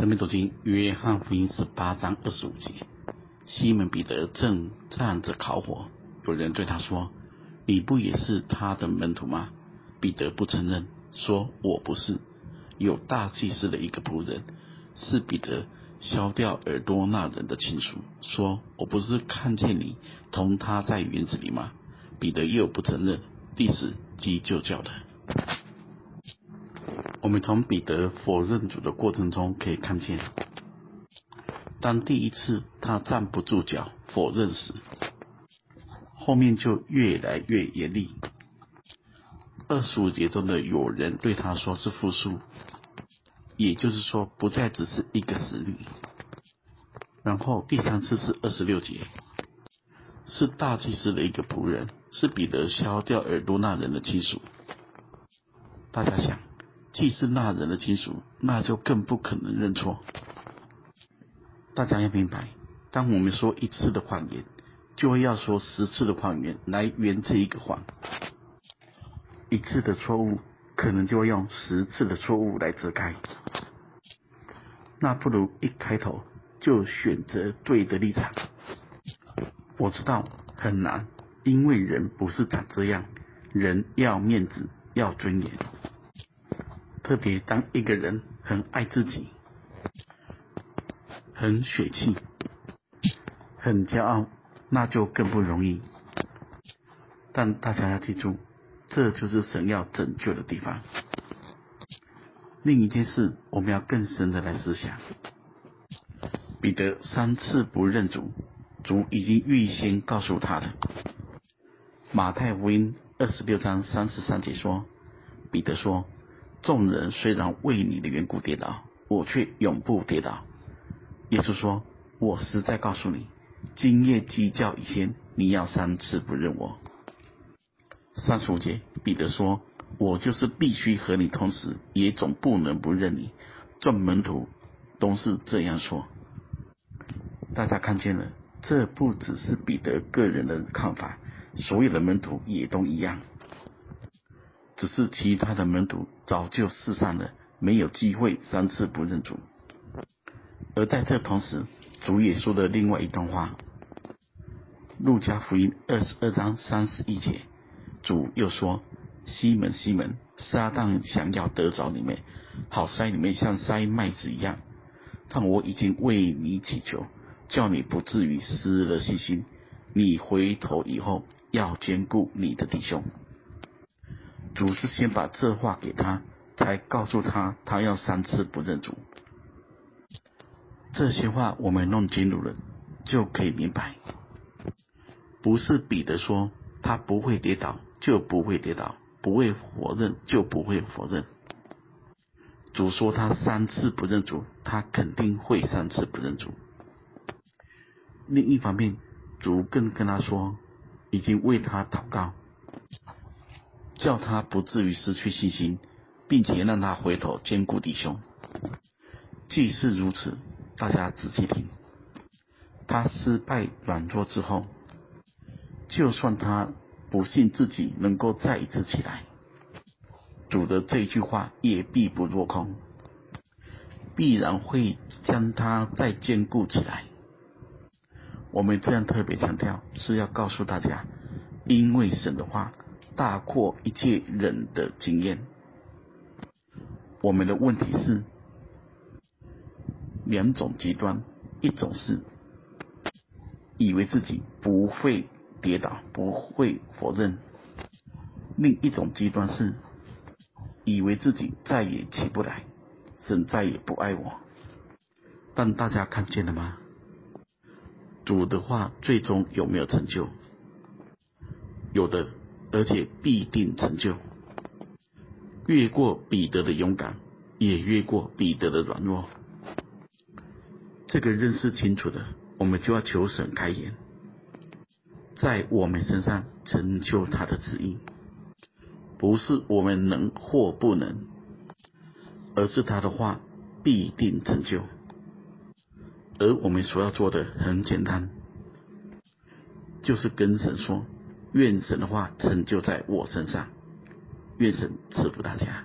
生命读经约翰福音十八章二十五节，西门彼得正站着烤火，有人对他说：“你不也是他的门徒吗？”彼得不承认，说：“我不是。”有大祭司的一个仆人，是彼得削掉耳朵那人的亲属，说：“我不是看见你同他在园子里吗？”彼得又不承认，第十鸡就叫了。我们从彼得否认主的过程中可以看见，当第一次他站不住脚否认时，后面就越来越严厉。二十五节中的有人对他说是复数，也就是说不再只是一个使女。然后第三次是二十六节，是大祭司的一个仆人，是彼得削掉耳朵那人的亲属。大家想。既是那人的亲属，那就更不可能认错。大家要明白，当我们说一次的谎言，就会要说十次的谎言来圆这一个谎。一次的错误，可能就会用十次的错误来遮盖。那不如一开头就选择对的立场。我知道很难，因为人不是长这样，人要面子，要尊严。特别当一个人很爱自己、很血气、很骄傲，那就更不容易。但大家要记住，这就是神要拯救的地方。另一件事，我们要更深的来思想：彼得三次不认主，主已经预先告诉他了。马太福音二十六章三十三节说：“彼得说。”众人虽然为你的缘故跌倒，我却永不跌倒。耶稣说：“我实在告诉你，今夜鸡叫以前，你要三次不认我。”三十五节，彼得说：“我就是必须和你同时，也总不能不认你。”众门徒都是这样说。大家看见了，这不只是彼得个人的看法，所有的门徒也都一样。只是其他的门徒早就四散了，没有机会三次不认主。而在这同时，主也说了另外一段话。路加福音二十二章三十一节，主又说：“西门，西门，撒旦想要得着你们，好筛你们像筛麦子一样。但我已经为你祈求，叫你不至于失了信心。你回头以后，要坚固你的弟兄。”主是先把这话给他，才告诉他他要三次不认主。这些话我们弄清楚了，就可以明白，不是彼得说他不会跌倒就不会跌倒，不会否认就不会否认。主说他三次不认主，他肯定会三次不认主。另一方面，主更跟他说，已经为他祷告。叫他不至于失去信心，并且让他回头坚固弟兄。既是如此，大家仔细听。他失败软弱之后，就算他不信自己能够再一次起来，主的这句话也必不落空，必然会将他再坚固起来。我们这样特别强调，是要告诉大家，因为神的话。大过一切人的经验。我们的问题是两种极端：一种是以为自己不会跌倒、不会否认；另一种极端是以为自己再也起不来，神再也不爱我。但大家看见了吗？主的话最终有没有成就？有的。而且必定成就，越过彼得的勇敢，也越过彼得的软弱。这个认识清楚的，我们就要求神开眼，在我们身上成就他的旨意，不是我们能或不能，而是他的话必定成就。而我们所要做的很简单，就是跟神说。愿神的话成就在我身上，愿神赐福大家。